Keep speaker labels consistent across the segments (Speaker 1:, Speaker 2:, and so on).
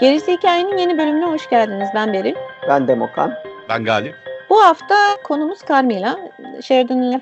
Speaker 1: Gerisi Hikayenin yeni bölümüne hoş geldiniz. Ben Beril.
Speaker 2: Ben Demokan.
Speaker 3: Ben Galip.
Speaker 1: Bu hafta konumuz Carmilla. Sheridan Le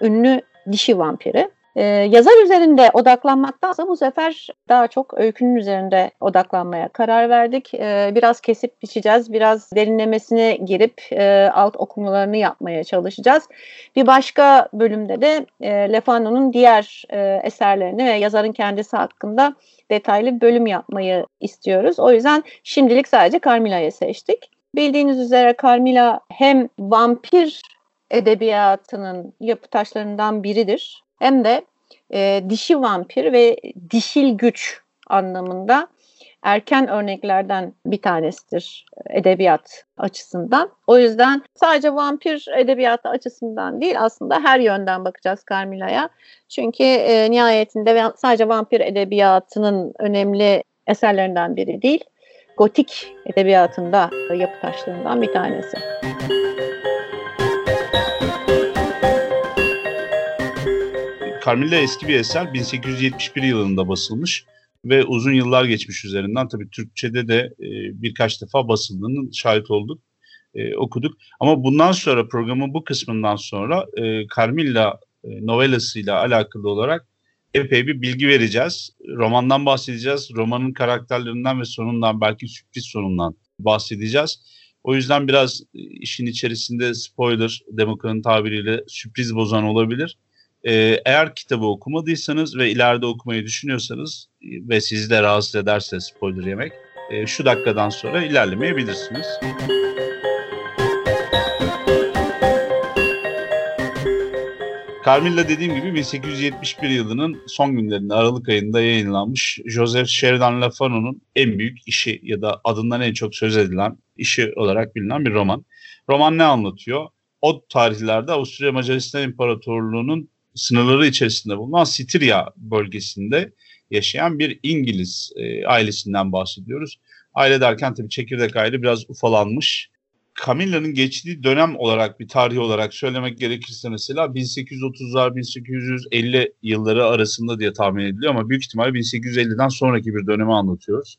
Speaker 1: ünlü dişi vampiri. Ee, yazar üzerinde odaklanmaktansa bu sefer daha çok öykünün üzerinde odaklanmaya karar verdik. Ee, biraz kesip biçeceğiz, biraz derinlemesine girip e, alt okumalarını yapmaya çalışacağız. Bir başka bölümde de e, Lefano'nun diğer e, eserlerini ve yazarın kendisi hakkında detaylı bölüm yapmayı istiyoruz. O yüzden şimdilik sadece Carmilla'yı seçtik. Bildiğiniz üzere Carmilla hem vampir edebiyatının yapı taşlarından biridir hem de e, dişi vampir ve dişil güç anlamında erken örneklerden bir tanesidir edebiyat açısından. O yüzden sadece vampir edebiyatı açısından değil aslında her yönden bakacağız Carmilla'ya. Çünkü e, nihayetinde sadece vampir edebiyatının önemli eserlerinden biri değil, gotik edebiyatında yapı taşlarından bir tanesi.
Speaker 3: Carmilla eski bir eser 1871 yılında basılmış ve uzun yıllar geçmiş üzerinden. Tabii Türkçe'de de e, birkaç defa basıldığının şahit olduk, e, okuduk. Ama bundan sonra programın bu kısmından sonra e, Carmilla e, novelasıyla alakalı olarak epey bir bilgi vereceğiz. Romandan bahsedeceğiz. Romanın karakterlerinden ve sonundan belki sürpriz sonundan bahsedeceğiz. O yüzden biraz işin içerisinde spoiler, Demokra'nın tabiriyle sürpriz bozan olabilir. Ee, eğer kitabı okumadıysanız ve ileride okumayı düşünüyorsanız e, ve sizi de rahatsız ederse spoiler yemek e, şu dakikadan sonra ilerlemeyebilirsiniz. Carmilla dediğim gibi 1871 yılının son günlerinde Aralık ayında yayınlanmış Joseph Sheridan Le Fano'nun en büyük işi ya da adından en çok söz edilen işi olarak bilinen bir roman. Roman ne anlatıyor? O tarihlerde Avusturya Macaristan İmparatorluğu'nun sınırları içerisinde bulunan Sitirya bölgesinde yaşayan bir İngiliz e, ailesinden bahsediyoruz. Aile derken tabii çekirdek aile biraz ufalanmış. Camilla'nın geçtiği dönem olarak bir tarih olarak söylemek gerekirse mesela 1830'lar 1850 yılları arasında diye tahmin ediliyor ama büyük ihtimal 1850'den sonraki bir dönemi anlatıyoruz.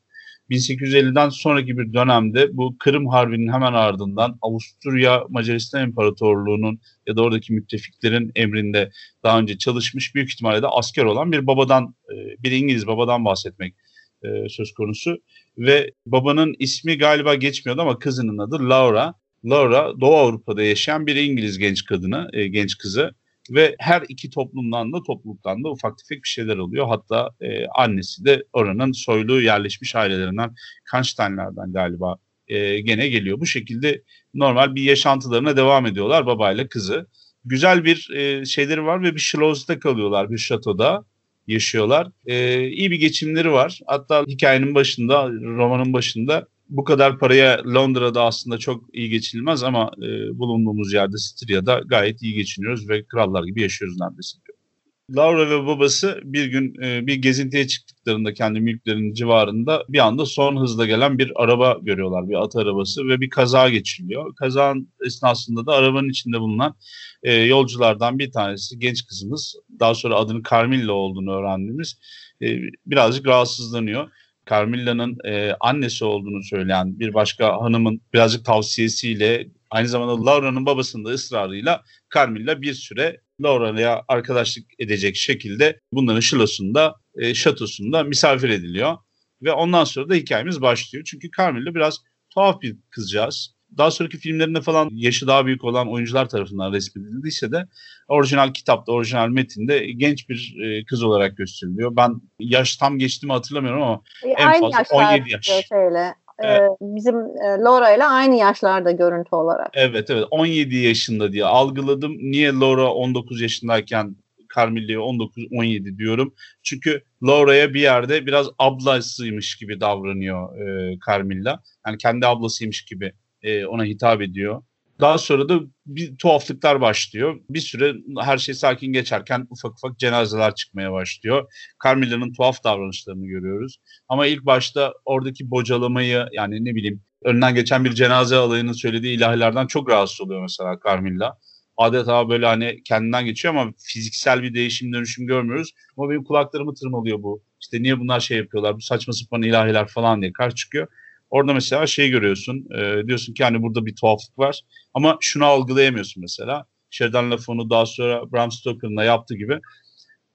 Speaker 3: 1850'den sonraki bir dönemde bu Kırım Harbi'nin hemen ardından Avusturya Macaristan İmparatorluğu'nun ya da oradaki müttefiklerin emrinde daha önce çalışmış büyük ihtimalle de asker olan bir babadan, e, bir İngiliz babadan bahsetmek e, söz konusu. Ve babanın ismi galiba geçmiyordu ama kızının adı Laura. Laura Doğu Avrupa'da yaşayan bir İngiliz genç kadını, e, genç kızı ve her iki toplumdan da topluluktan da ufak tefek bir şeyler oluyor. Hatta e, annesi de oranın soylu yerleşmiş ailelerinden Kansteinlerden galiba e, gene geliyor. Bu şekilde normal bir yaşantılarına devam ediyorlar babayla kızı. Güzel bir e, şeyleri var ve bir şlozda kalıyorlar bir şatoda yaşıyorlar. E, iyi bir geçimleri var. Hatta hikayenin başında, romanın başında bu kadar paraya Londra'da aslında çok iyi geçinilmez ama e, bulunduğumuz yerde Stirya'da gayet iyi geçiniyoruz ve krallar gibi yaşıyoruz neredeyse. Laura ve babası bir gün e, bir gezintiye çıktıklarında kendi mülklerinin civarında bir anda son hızla gelen bir araba görüyorlar. Bir at arabası ve bir kaza geçiriliyor. Kazanın esnasında da arabanın içinde bulunan e, yolculardan bir tanesi genç kızımız daha sonra adının Carmilla olduğunu öğrendiğimiz e, birazcık rahatsızlanıyor Carmilla'nın e, annesi olduğunu söyleyen bir başka hanımın birazcık tavsiyesiyle aynı zamanda Laura'nın babasının da ısrarıyla Carmilla bir süre Laura'ya arkadaşlık edecek şekilde bunların şilosunda, e, şatosunda misafir ediliyor. Ve ondan sonra da hikayemiz başlıyor. Çünkü Carmilla biraz tuhaf bir kızcağız daha sonraki filmlerinde falan yaşı daha büyük olan oyuncular tarafından resmedildiyse de orijinal kitapta, orijinal metinde genç bir e, kız olarak gösteriliyor. Ben yaş tam geçtiğimi hatırlamıyorum ama
Speaker 1: e, en fazla 17 yaş. Şeyle. E, evet. bizim e, Laura ile aynı yaşlarda görüntü olarak.
Speaker 3: Evet evet 17 yaşında diye algıladım. Niye Laura 19 yaşındayken Carmilla'ya 19-17 diyorum. Çünkü Laura'ya bir yerde biraz ablasıymış gibi davranıyor e, Carmilla. Yani kendi ablasıymış gibi e, ona hitap ediyor. Daha sonra da bir tuhaflıklar başlıyor. Bir süre her şey sakin geçerken ufak ufak cenazeler çıkmaya başlıyor. Carmilla'nın tuhaf davranışlarını görüyoruz. Ama ilk başta oradaki bocalamayı yani ne bileyim önünden geçen bir cenaze alayının söylediği ilahilerden çok rahatsız oluyor mesela Carmilla. Adeta böyle hani kendinden geçiyor ama fiziksel bir değişim dönüşüm görmüyoruz. Ama benim kulaklarımı tırmalıyor bu. İşte niye bunlar şey yapıyorlar bu saçma sapan ilahiler falan diye karşı çıkıyor. Orada mesela şey görüyorsun. E, diyorsun ki hani burada bir tuhaflık var. Ama şunu algılayamıyorsun mesela. Sheridan LaFone'u daha sonra Bram Stoker'ın da yaptığı gibi.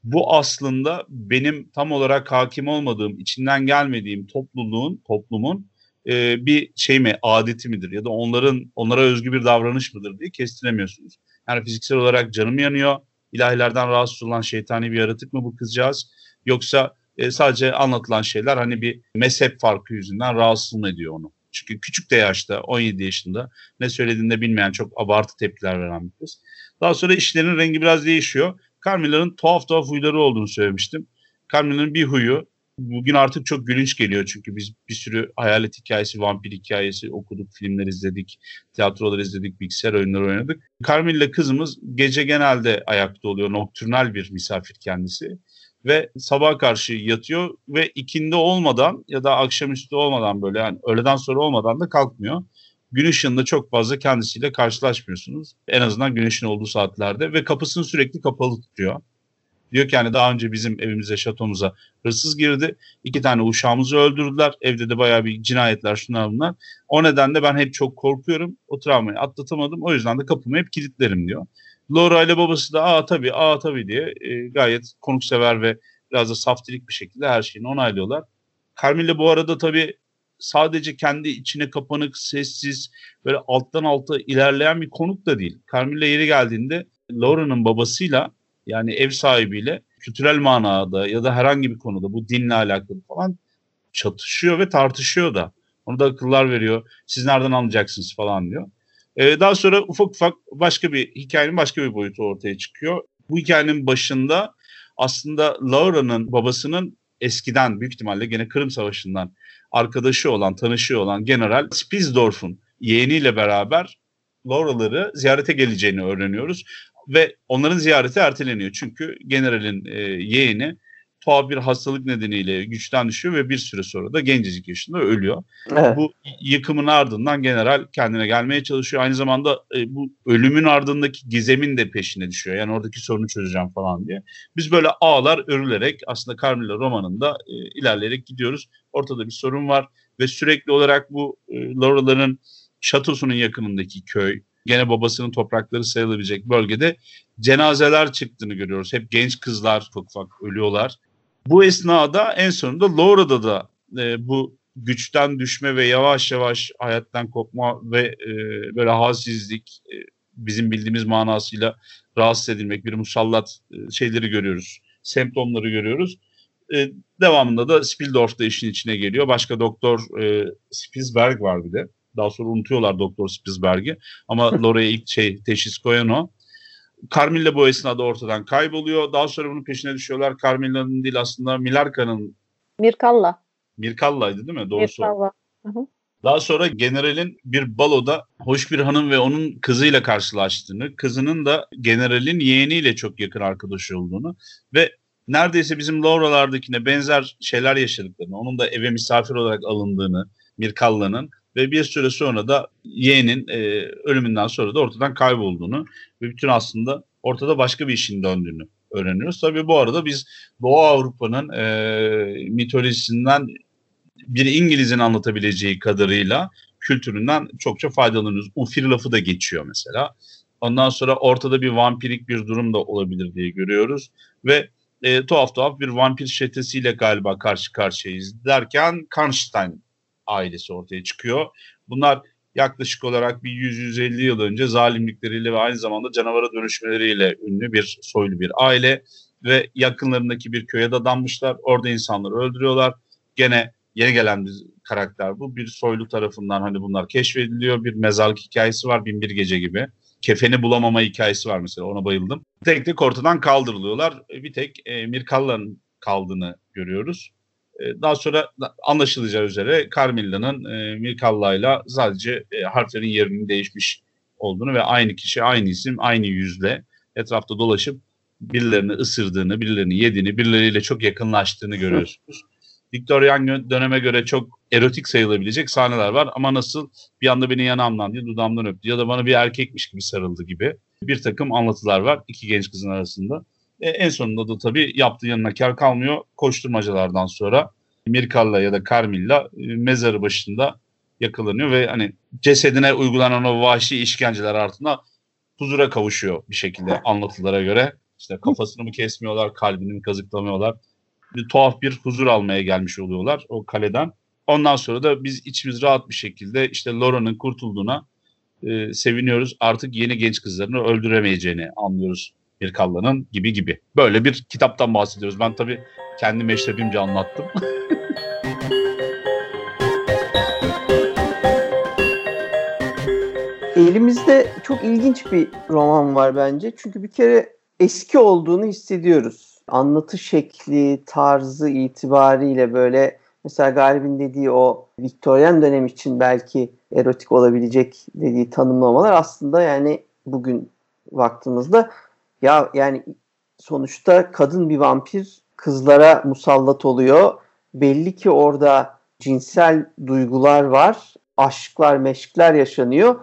Speaker 3: Bu aslında benim tam olarak hakim olmadığım, içinden gelmediğim topluluğun, toplumun e, bir şey mi, adeti midir ya da onların onlara özgü bir davranış mıdır diye kestiremiyorsunuz. Yani fiziksel olarak canım yanıyor. İlahilerden rahatsız olan şeytani bir yaratık mı bu kızcağız? Yoksa e, sadece anlatılan şeyler hani bir mezhep farkı yüzünden rahatsız mı ediyor onu? Çünkü küçük de yaşta 17 yaşında ne söylediğini de bilmeyen çok abartı tepkiler veren bir kız. Daha sonra işlerin rengi biraz değişiyor. Carmilla'nın tuhaf tuhaf huyları olduğunu söylemiştim. Carmilla'nın bir huyu bugün artık çok gülünç geliyor çünkü biz bir sürü hayalet hikayesi, vampir hikayesi okuduk, filmler izledik, tiyatrolar izledik, bilgisayar oyunları oynadık. Carmilla kızımız gece genelde ayakta oluyor, nokturnal bir misafir kendisi ve sabah karşı yatıyor ve ikindi olmadan ya da akşamüstü olmadan böyle yani öğleden sonra olmadan da kalkmıyor. Gün ışığında çok fazla kendisiyle karşılaşmıyorsunuz. En azından güneşin olduğu saatlerde ve kapısını sürekli kapalı tutuyor. Diyor ki yani daha önce bizim evimize, şatomuza hırsız girdi. İki tane uşağımızı öldürdüler. Evde de bayağı bir cinayetler şunlar bunlar. O nedenle ben hep çok korkuyorum. O travmayı atlatamadım. O yüzden de kapımı hep kilitlerim diyor. Laura ile babası da aa tabii aa tabii diye e, gayet konuksever ve biraz da saftirik bir şekilde her şeyini onaylıyorlar. Carmilla bu arada tabii sadece kendi içine kapanık, sessiz, böyle alttan alta ilerleyen bir konuk da değil. Carmilla yeri geldiğinde Laura'nın babasıyla yani ev sahibiyle kültürel manada ya da herhangi bir konuda bu dinle alakalı falan çatışıyor ve tartışıyor da. Onu da akıllar veriyor. Siz nereden anlayacaksınız falan diyor. Ee, daha sonra ufak ufak başka bir hikayenin başka bir boyutu ortaya çıkıyor. Bu hikayenin başında aslında Laura'nın babasının eskiden büyük ihtimalle gene Kırım Savaşı'ndan arkadaşı olan, tanışıyor olan General Spitzdorf'un yeğeniyle beraber Laura'ları ziyarete geleceğini öğreniyoruz. Ve onların ziyareti erteleniyor. Çünkü generalin e, yeğeni tuhaf bir hastalık nedeniyle güçten düşüyor ve bir süre sonra da gencecik yaşında ölüyor. Evet. Bu yıkımın ardından general kendine gelmeye çalışıyor. Aynı zamanda e, bu ölümün ardındaki gizemin de peşine düşüyor. Yani oradaki sorunu çözeceğim falan diye. Biz böyle ağlar örülerek aslında Carmilla romanında e, ilerleyerek gidiyoruz. Ortada bir sorun var ve sürekli olarak bu e, Laura'ların şatosunun yakınındaki köy, gene babasının toprakları sayılabilecek bölgede cenazeler çıktığını görüyoruz. Hep genç kızlar ufak ufak ölüyorlar. Bu esnada en sonunda Laura'da da e, bu güçten düşme ve yavaş yavaş hayattan kopma ve e, böyle halsizlik e, bizim bildiğimiz manasıyla rahatsız edilmek bir musallat e, şeyleri görüyoruz. Semptomları görüyoruz. E, devamında da Spildorf da işin içine geliyor. Başka doktor e, Spilsberg var bir de. Daha sonra unutuyorlar Doktor Spilsberg'i. Ama Laura'ya ilk şey teşhis koyan o. Carmilla bu esnada ortadan kayboluyor. Daha sonra bunun peşine düşüyorlar. Carmilla'nın değil aslında Milarka'nın
Speaker 1: Mirkalla.
Speaker 3: Mirkalla'ydı değil mi? Doğrusu. Mirkalla. Daha sonra generalin bir baloda hoş bir hanım ve onun kızıyla karşılaştığını, kızının da generalin yeğeniyle çok yakın arkadaşı olduğunu ve neredeyse bizim Laura'lardakine benzer şeyler yaşadıklarını, onun da eve misafir olarak alındığını, Mirkalla'nın ve bir süre sonra da yeğenin e, ölümünden sonra da ortadan kaybolduğunu ve bütün aslında ortada başka bir işin döndüğünü öğreniyoruz. Tabii bu arada biz Doğu Avrupa'nın e, mitolojisinden bir İngiliz'in anlatabileceği kadarıyla kültüründen çokça faydalanıyoruz. Ufir lafı da geçiyor mesela. Ondan sonra ortada bir vampirik bir durum da olabilir diye görüyoruz. Ve e, tuhaf tuhaf bir vampir çetesiyle galiba karşı karşıyayız derken Karnstein ailesi ortaya çıkıyor. Bunlar yaklaşık olarak bir 100-150 yıl önce zalimlikleriyle ve aynı zamanda canavara dönüşmeleriyle ünlü bir soylu bir aile ve yakınlarındaki bir köye dadanmışlar. Orada insanları öldürüyorlar. Gene yeni gelen bir karakter bu. Bir soylu tarafından hani bunlar keşfediliyor. Bir mezarlık hikayesi var Binbir Gece gibi. Kefeni bulamama hikayesi var mesela ona bayıldım. Tek tek ortadan kaldırılıyorlar. Bir tek e, Mirkalla'nın kaldığını görüyoruz. Ee, daha sonra anlaşılacağı üzere Carmilla'nın e, Mirkalla'yla sadece e, harflerin yerinin değişmiş olduğunu ve aynı kişi, aynı isim, aynı yüzle etrafta dolaşıp birilerini ısırdığını, birilerini yediğini, birileriyle çok yakınlaştığını görüyorsunuz. Victorian döneme göre çok erotik sayılabilecek sahneler var ama nasıl bir anda beni yanağımdan diye dudağımdan öptü ya da bana bir erkekmiş gibi sarıldı gibi bir takım anlatılar var iki genç kızın arasında. E, en sonunda da tabii yaptığı yanına kar kalmıyor. Koşturmacalardan sonra Mirkalla ya da Carmilla e, mezarı başında yakalanıyor ve hani cesedine uygulanan o vahşi işkenceler altında huzura kavuşuyor bir şekilde anlatılara göre. İşte kafasını mı kesmiyorlar, kalbini mi kazıklamıyorlar. Bir tuhaf bir huzur almaya gelmiş oluyorlar o kaleden. Ondan sonra da biz içimiz rahat bir şekilde işte Laura'nın kurtulduğuna e, seviniyoruz. Artık yeni genç kızlarını öldüremeyeceğini anlıyoruz Mirkalla'nın gibi gibi. Böyle bir kitaptan bahsediyoruz. Ben tabii kendi meşrebimce anlattım.
Speaker 2: Elimizde çok ilginç bir roman var bence. Çünkü bir kere eski olduğunu hissediyoruz. Anlatı şekli, tarzı itibariyle böyle mesela Galip'in dediği o Victorian dönem için belki erotik olabilecek dediği tanımlamalar aslında yani bugün vaktimizde ya yani sonuçta kadın bir vampir kızlara musallat oluyor. Belli ki orada cinsel duygular var. Aşklar, meşkler yaşanıyor.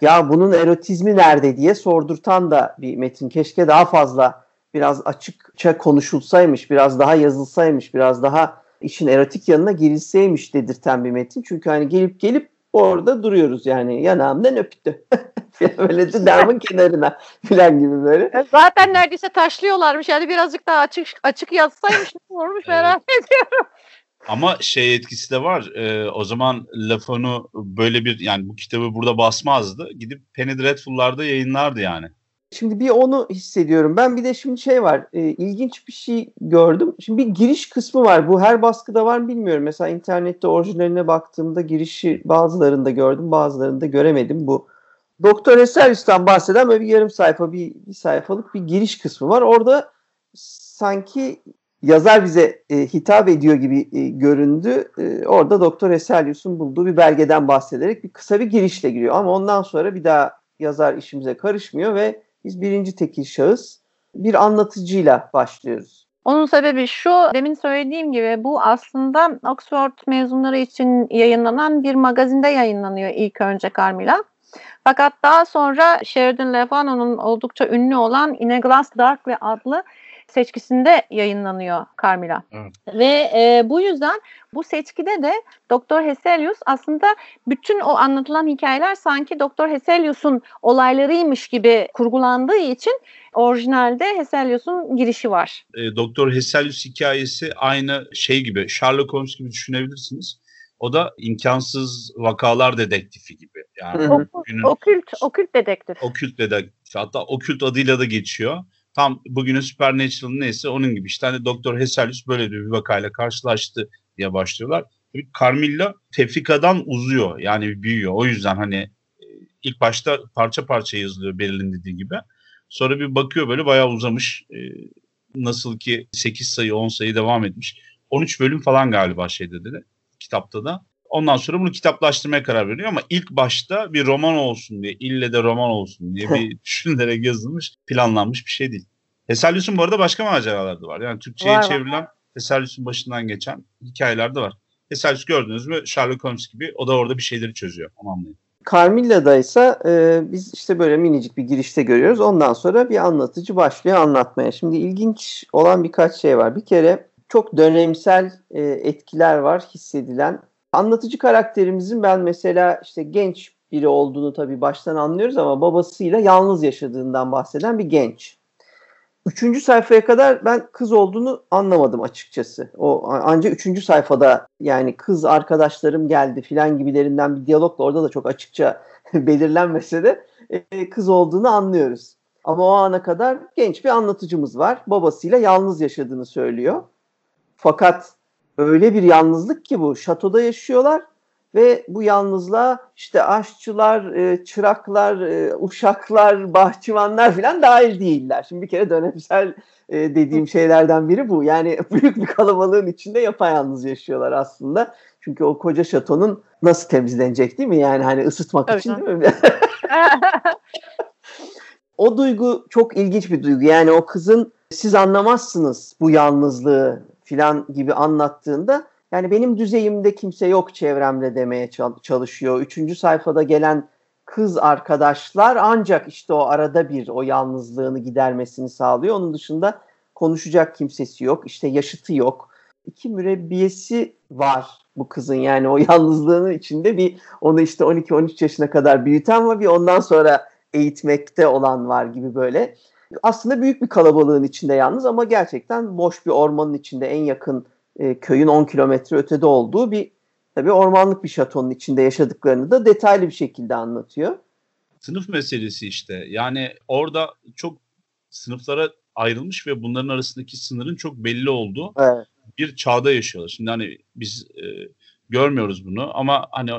Speaker 2: Ya bunun erotizmi nerede diye sordurtan da bir metin. Keşke daha fazla biraz açıkça konuşulsaymış, biraz daha yazılsaymış, biraz daha işin erotik yanına girilseymiş dedirten bir metin. Çünkü hani gelip gelip orada duruyoruz yani yanağımdan öptü. böyle de damın kenarına falan gibi böyle.
Speaker 1: Zaten neredeyse taşlıyorlarmış yani birazcık daha açık açık yazsaymış ne olmuş merak ediyorum.
Speaker 3: Ama şey etkisi de var. E, o zaman Lafonu böyle bir yani bu kitabı burada basmazdı. Gidip Penny Dreadful'larda yayınlardı yani.
Speaker 2: Şimdi bir onu hissediyorum. Ben bir de şimdi şey var. E, ilginç bir şey gördüm. Şimdi bir giriş kısmı var. Bu her baskıda var mı bilmiyorum. Mesela internette orijinaline baktığımda girişi bazılarında gördüm, bazılarında göremedim. Bu Doktor Eseryus'tan bahseden böyle bir yarım sayfa, bir, bir sayfalık bir giriş kısmı var. Orada sanki yazar bize e, hitap ediyor gibi e, göründü. E, orada Doktor Eselius'un bulduğu bir belgeden bahsederek bir kısa bir girişle giriyor. Ama ondan sonra bir daha yazar işimize karışmıyor ve biz birinci tekil şahıs bir anlatıcıyla başlıyoruz.
Speaker 1: Onun sebebi şu, demin söylediğim gibi bu aslında Oxford mezunları için yayınlanan bir magazinde yayınlanıyor ilk önce Carmilla. Fakat daha sonra Sheridan Le Fano'nun oldukça ünlü olan In a Glass Darkly adlı seçkisinde yayınlanıyor Carmilla. Evet. Ve e, bu yüzden bu seçkide de Doktor Heselius aslında bütün o anlatılan hikayeler sanki Doktor Heselius'un olaylarıymış gibi kurgulandığı için orijinalde Heselius'un girişi var.
Speaker 3: E, Doktor Heselius hikayesi aynı şey gibi Sherlock Holmes gibi düşünebilirsiniz. O da imkansız vakalar dedektifi gibi.
Speaker 1: Yani günün, okült, okült dedektif.
Speaker 3: Okült dedektif. Hatta okült adıyla da geçiyor tam bugünün Supernatural neyse onun gibi işte hani Doktor Hesalius böyle bir vakayla karşılaştı diye başlıyorlar. Tabii Carmilla tefrikadan uzuyor yani büyüyor. O yüzden hani e, ilk başta parça parça yazılıyor Beril'in dediği gibi. Sonra bir bakıyor böyle bayağı uzamış. E, nasıl ki 8 sayı 10 sayı devam etmiş. 13 bölüm falan galiba şeyde dedi kitapta da. Ondan sonra bunu kitaplaştırmaya karar veriyor ama ilk başta bir roman olsun diye, ille de roman olsun diye bir düşünülerek yazılmış, planlanmış bir şey değil. Hesalius'un bu arada başka maceraları da var. Yani Türkçe'ye var, çevrilen Hesalius'un başından geçen hikayeler de var. Hesalius gördünüz mü Sherlock Holmes gibi o da orada bir şeyleri çözüyor. Tamamlayın.
Speaker 2: Carmilla'da ise e, biz işte böyle minicik bir girişte görüyoruz. Ondan sonra bir anlatıcı başlıyor anlatmaya. Şimdi ilginç olan birkaç şey var. Bir kere çok dönemsel e, etkiler var hissedilen. Anlatıcı karakterimizin ben mesela işte genç biri olduğunu tabii baştan anlıyoruz ama babasıyla yalnız yaşadığından bahseden bir genç. Üçüncü sayfaya kadar ben kız olduğunu anlamadım açıkçası. O ancak üçüncü sayfada yani kız arkadaşlarım geldi filan gibilerinden bir diyalogla orada da çok açıkça belirlenmese de e, kız olduğunu anlıyoruz. Ama o ana kadar genç bir anlatıcımız var. Babasıyla yalnız yaşadığını söylüyor. Fakat öyle bir yalnızlık ki bu. Şatoda yaşıyorlar ve bu yalnızlığa işte aşçılar, e, çıraklar, e, uşaklar, bahçıvanlar falan dahil değiller. Şimdi bir kere dönemsel e, dediğim şeylerden biri bu. Yani büyük bir kalabalığın içinde yapayalnız yaşıyorlar aslında. Çünkü o koca şatonun nasıl temizlenecek değil mi? Yani hani ısıtmak evet, için değil mi? o duygu çok ilginç bir duygu. Yani o kızın siz anlamazsınız bu yalnızlığı filan gibi anlattığında yani benim düzeyimde kimse yok çevremde demeye çalışıyor. Üçüncü sayfada gelen kız arkadaşlar ancak işte o arada bir o yalnızlığını gidermesini sağlıyor. Onun dışında konuşacak kimsesi yok. İşte yaşıtı yok. İki mürebbiyesi var bu kızın yani o yalnızlığının içinde bir onu işte 12-13 yaşına kadar büyüten var bir ondan sonra eğitmekte olan var gibi böyle. Aslında büyük bir kalabalığın içinde yalnız ama gerçekten boş bir ormanın içinde en yakın e, köyün 10 kilometre ötede olduğu bir tabii ormanlık bir şatonun içinde yaşadıklarını da detaylı bir şekilde anlatıyor.
Speaker 3: Sınıf meselesi işte. Yani orada çok sınıflara ayrılmış ve bunların arasındaki sınırın çok belli olduğu evet. bir çağda yaşıyorlar. Şimdi hani biz e, görmüyoruz bunu ama hani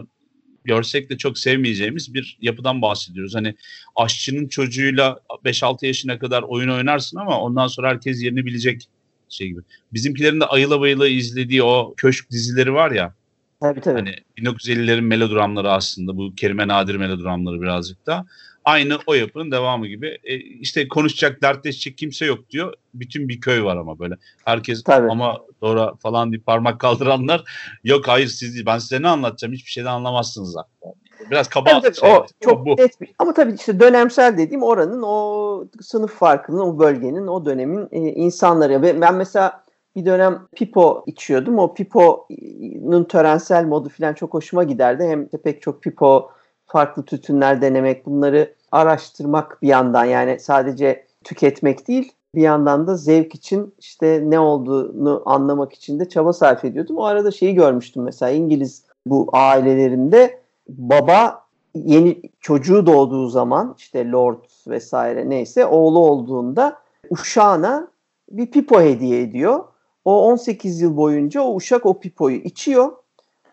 Speaker 3: görsek de çok sevmeyeceğimiz bir yapıdan bahsediyoruz. Hani aşçının çocuğuyla 5-6 yaşına kadar oyun oynarsın ama ondan sonra herkes yerini bilecek şey gibi. Bizimkilerin de ayıla bayıla izlediği o köşk dizileri var ya.
Speaker 2: Tabii tabii.
Speaker 3: Hani 1950'lerin melodramları aslında bu Kerime Nadir melodramları birazcık da. Aynı o yapının devamı gibi. E, işte konuşacak, dertleşecek kimse yok diyor. Bütün bir köy var ama böyle. Herkes Tabii. ama doğru falan diye parmak kaldıranlar yok hayır siz değil. Ben size ne anlatacağım hiçbir şeyden anlamazsınız zaten. Biraz kaba
Speaker 2: evet, şey. O çok bu. net bir, ama tabii işte dönemsel dediğim oranın o sınıf farkının, o bölgenin, o dönemin e, insanları. Ben mesela bir dönem pipo içiyordum. O pipo'nun törensel modu falan çok hoşuma giderdi. Hem de pek çok pipo farklı tütünler denemek, bunları araştırmak bir yandan yani sadece tüketmek değil bir yandan da zevk için işte ne olduğunu anlamak için de çaba sarf ediyordum. O arada şeyi görmüştüm mesela İngiliz bu ailelerinde baba yeni çocuğu doğduğu zaman işte Lord vesaire neyse oğlu olduğunda uşağına bir pipo hediye ediyor. O 18 yıl boyunca o uşak o pipoyu içiyor.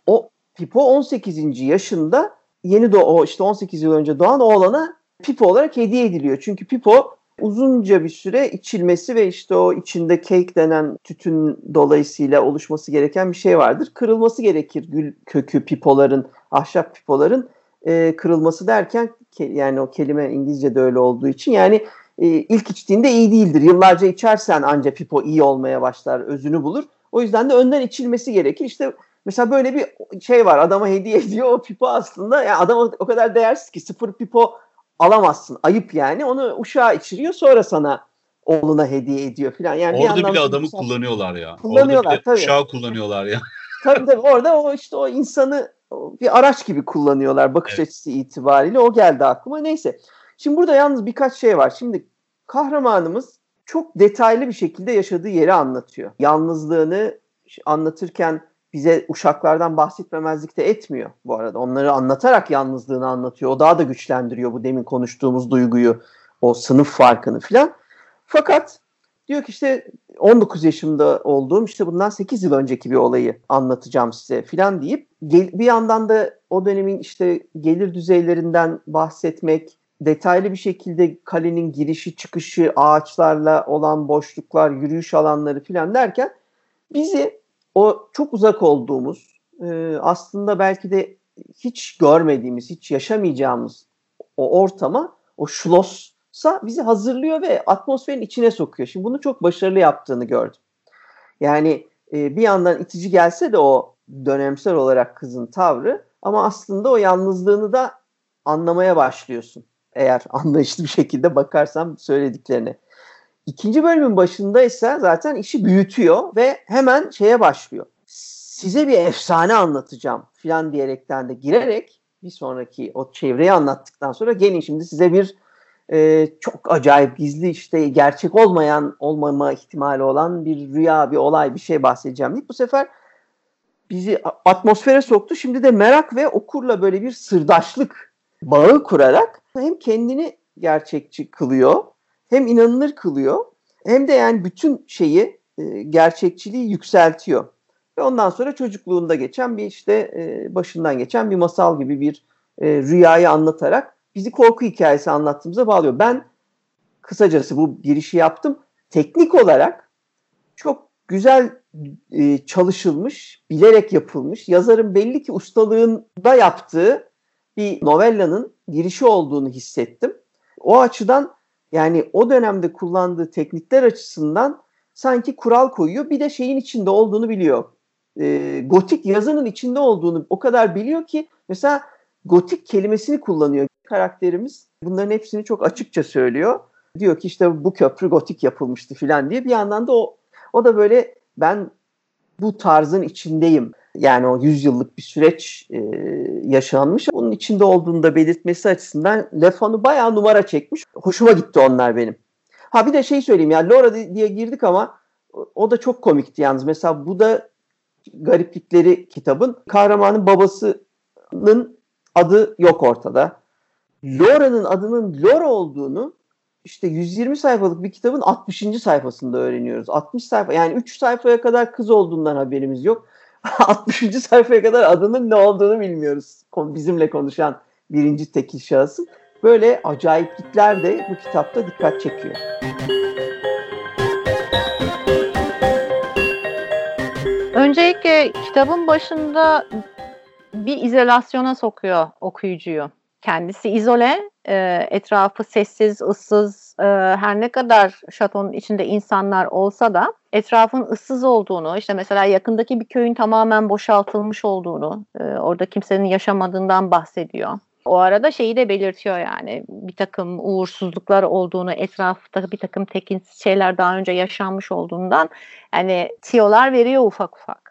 Speaker 2: O pipo 18. yaşında yeni doğ o işte 18 yıl önce doğan oğlana pipo olarak hediye ediliyor. Çünkü pipo uzunca bir süre içilmesi ve işte o içinde cake denen tütün dolayısıyla oluşması gereken bir şey vardır. Kırılması gerekir gül kökü pipoların, ahşap pipoların e, kırılması derken yani o kelime İngilizce'de öyle olduğu için yani e, ilk içtiğinde iyi değildir. Yıllarca içersen ancak pipo iyi olmaya başlar, özünü bulur. O yüzden de önden içilmesi gerekir. İşte mesela böyle bir şey var. Adama hediye ediyor o pipo aslında. Yani adam o kadar değersiz ki sıfır pipo alamazsın. Ayıp yani. Onu uşağa içiriyor sonra sana oğluna hediye ediyor falan. Yani
Speaker 3: orada bile adamı mesela, kullanıyorlar ya.
Speaker 2: Kullanıyorlar
Speaker 3: orada bile tabii. Uşağı kullanıyorlar ya.
Speaker 2: tabii tabii orada o işte o insanı bir araç gibi kullanıyorlar bakış evet. açısı itibariyle. O geldi aklıma. Neyse. Şimdi burada yalnız birkaç şey var. Şimdi kahramanımız çok detaylı bir şekilde yaşadığı yeri anlatıyor. Yalnızlığını anlatırken bize uşaklardan bahsetmemezlik de etmiyor bu arada. Onları anlatarak yalnızlığını anlatıyor. O daha da güçlendiriyor bu demin konuştuğumuz duyguyu, o sınıf farkını filan. Fakat diyor ki işte 19 yaşımda olduğum işte bundan 8 yıl önceki bir olayı anlatacağım size filan deyip bir yandan da o dönemin işte gelir düzeylerinden bahsetmek, detaylı bir şekilde kalenin girişi çıkışı, ağaçlarla olan boşluklar, yürüyüş alanları filan derken bizi o çok uzak olduğumuz e, aslında belki de hiç görmediğimiz, hiç yaşamayacağımız o ortama, o şlossa bizi hazırlıyor ve atmosferin içine sokuyor. Şimdi bunu çok başarılı yaptığını gördüm. Yani e, bir yandan itici gelse de o dönemsel olarak kızın tavrı ama aslında o yalnızlığını da anlamaya başlıyorsun. Eğer anlayışlı bir şekilde bakarsam söylediklerine. İkinci bölümün başında ise zaten işi büyütüyor ve hemen şeye başlıyor. Size bir efsane anlatacağım falan diyerekten de girerek bir sonraki o çevreyi anlattıktan sonra gelin şimdi size bir e, çok acayip gizli işte gerçek olmayan olmama ihtimali olan bir rüya bir olay bir şey bahsedeceğim deyip bu sefer bizi atmosfere soktu. Şimdi de merak ve okurla böyle bir sırdaşlık bağı kurarak hem kendini gerçekçi kılıyor hem inanılır kılıyor hem de yani bütün şeyi e, gerçekçiliği yükseltiyor. Ve ondan sonra çocukluğunda geçen bir işte e, başından geçen bir masal gibi bir e, rüyayı anlatarak bizi korku hikayesi anlattığımıza bağlıyor. Ben kısacası bu girişi yaptım. Teknik olarak çok güzel e, çalışılmış, bilerek yapılmış, yazarın belli ki ustalığında yaptığı bir novellanın girişi olduğunu hissettim. O açıdan yani o dönemde kullandığı teknikler açısından sanki kural koyuyor. Bir de şeyin içinde olduğunu biliyor. E, gotik yazının içinde olduğunu o kadar biliyor ki mesela gotik kelimesini kullanıyor karakterimiz. Bunların hepsini çok açıkça söylüyor. Diyor ki işte bu köprü gotik yapılmıştı filan diye. Bir yandan da o o da böyle ben bu tarzın içindeyim. Yani o yüzyıllık bir süreç e, yaşanmış. Onun içinde olduğunu da belirtmesi açısından Lefon'u bayağı numara çekmiş. Hoşuma gitti onlar benim. Ha bir de şey söyleyeyim ya Laura diye girdik ama o da çok komikti yalnız. Mesela bu da gariplikleri kitabın. Kahramanın babasının adı yok ortada. Laura'nın adının Laura olduğunu işte 120 sayfalık bir kitabın 60. sayfasında öğreniyoruz. 60 sayfa yani 3 sayfaya kadar kız olduğundan haberimiz yok. 60. sayfaya kadar adının ne olduğunu bilmiyoruz. Bizimle konuşan birinci tekil şahısın. Böyle acayiplikler de bu kitapta dikkat çekiyor.
Speaker 1: Öncelikle kitabın başında bir izolasyona sokuyor okuyucuyu. Kendisi izole, e, etrafı sessiz, ıssız, e, her ne kadar şatonun içinde insanlar olsa da etrafın ıssız olduğunu, işte mesela yakındaki bir köyün tamamen boşaltılmış olduğunu, e, orada kimsenin yaşamadığından bahsediyor. O arada şeyi de belirtiyor yani bir takım uğursuzluklar olduğunu, etrafta bir takım tekinsiz şeyler daha önce yaşanmış olduğundan yani tiyolar veriyor ufak ufak.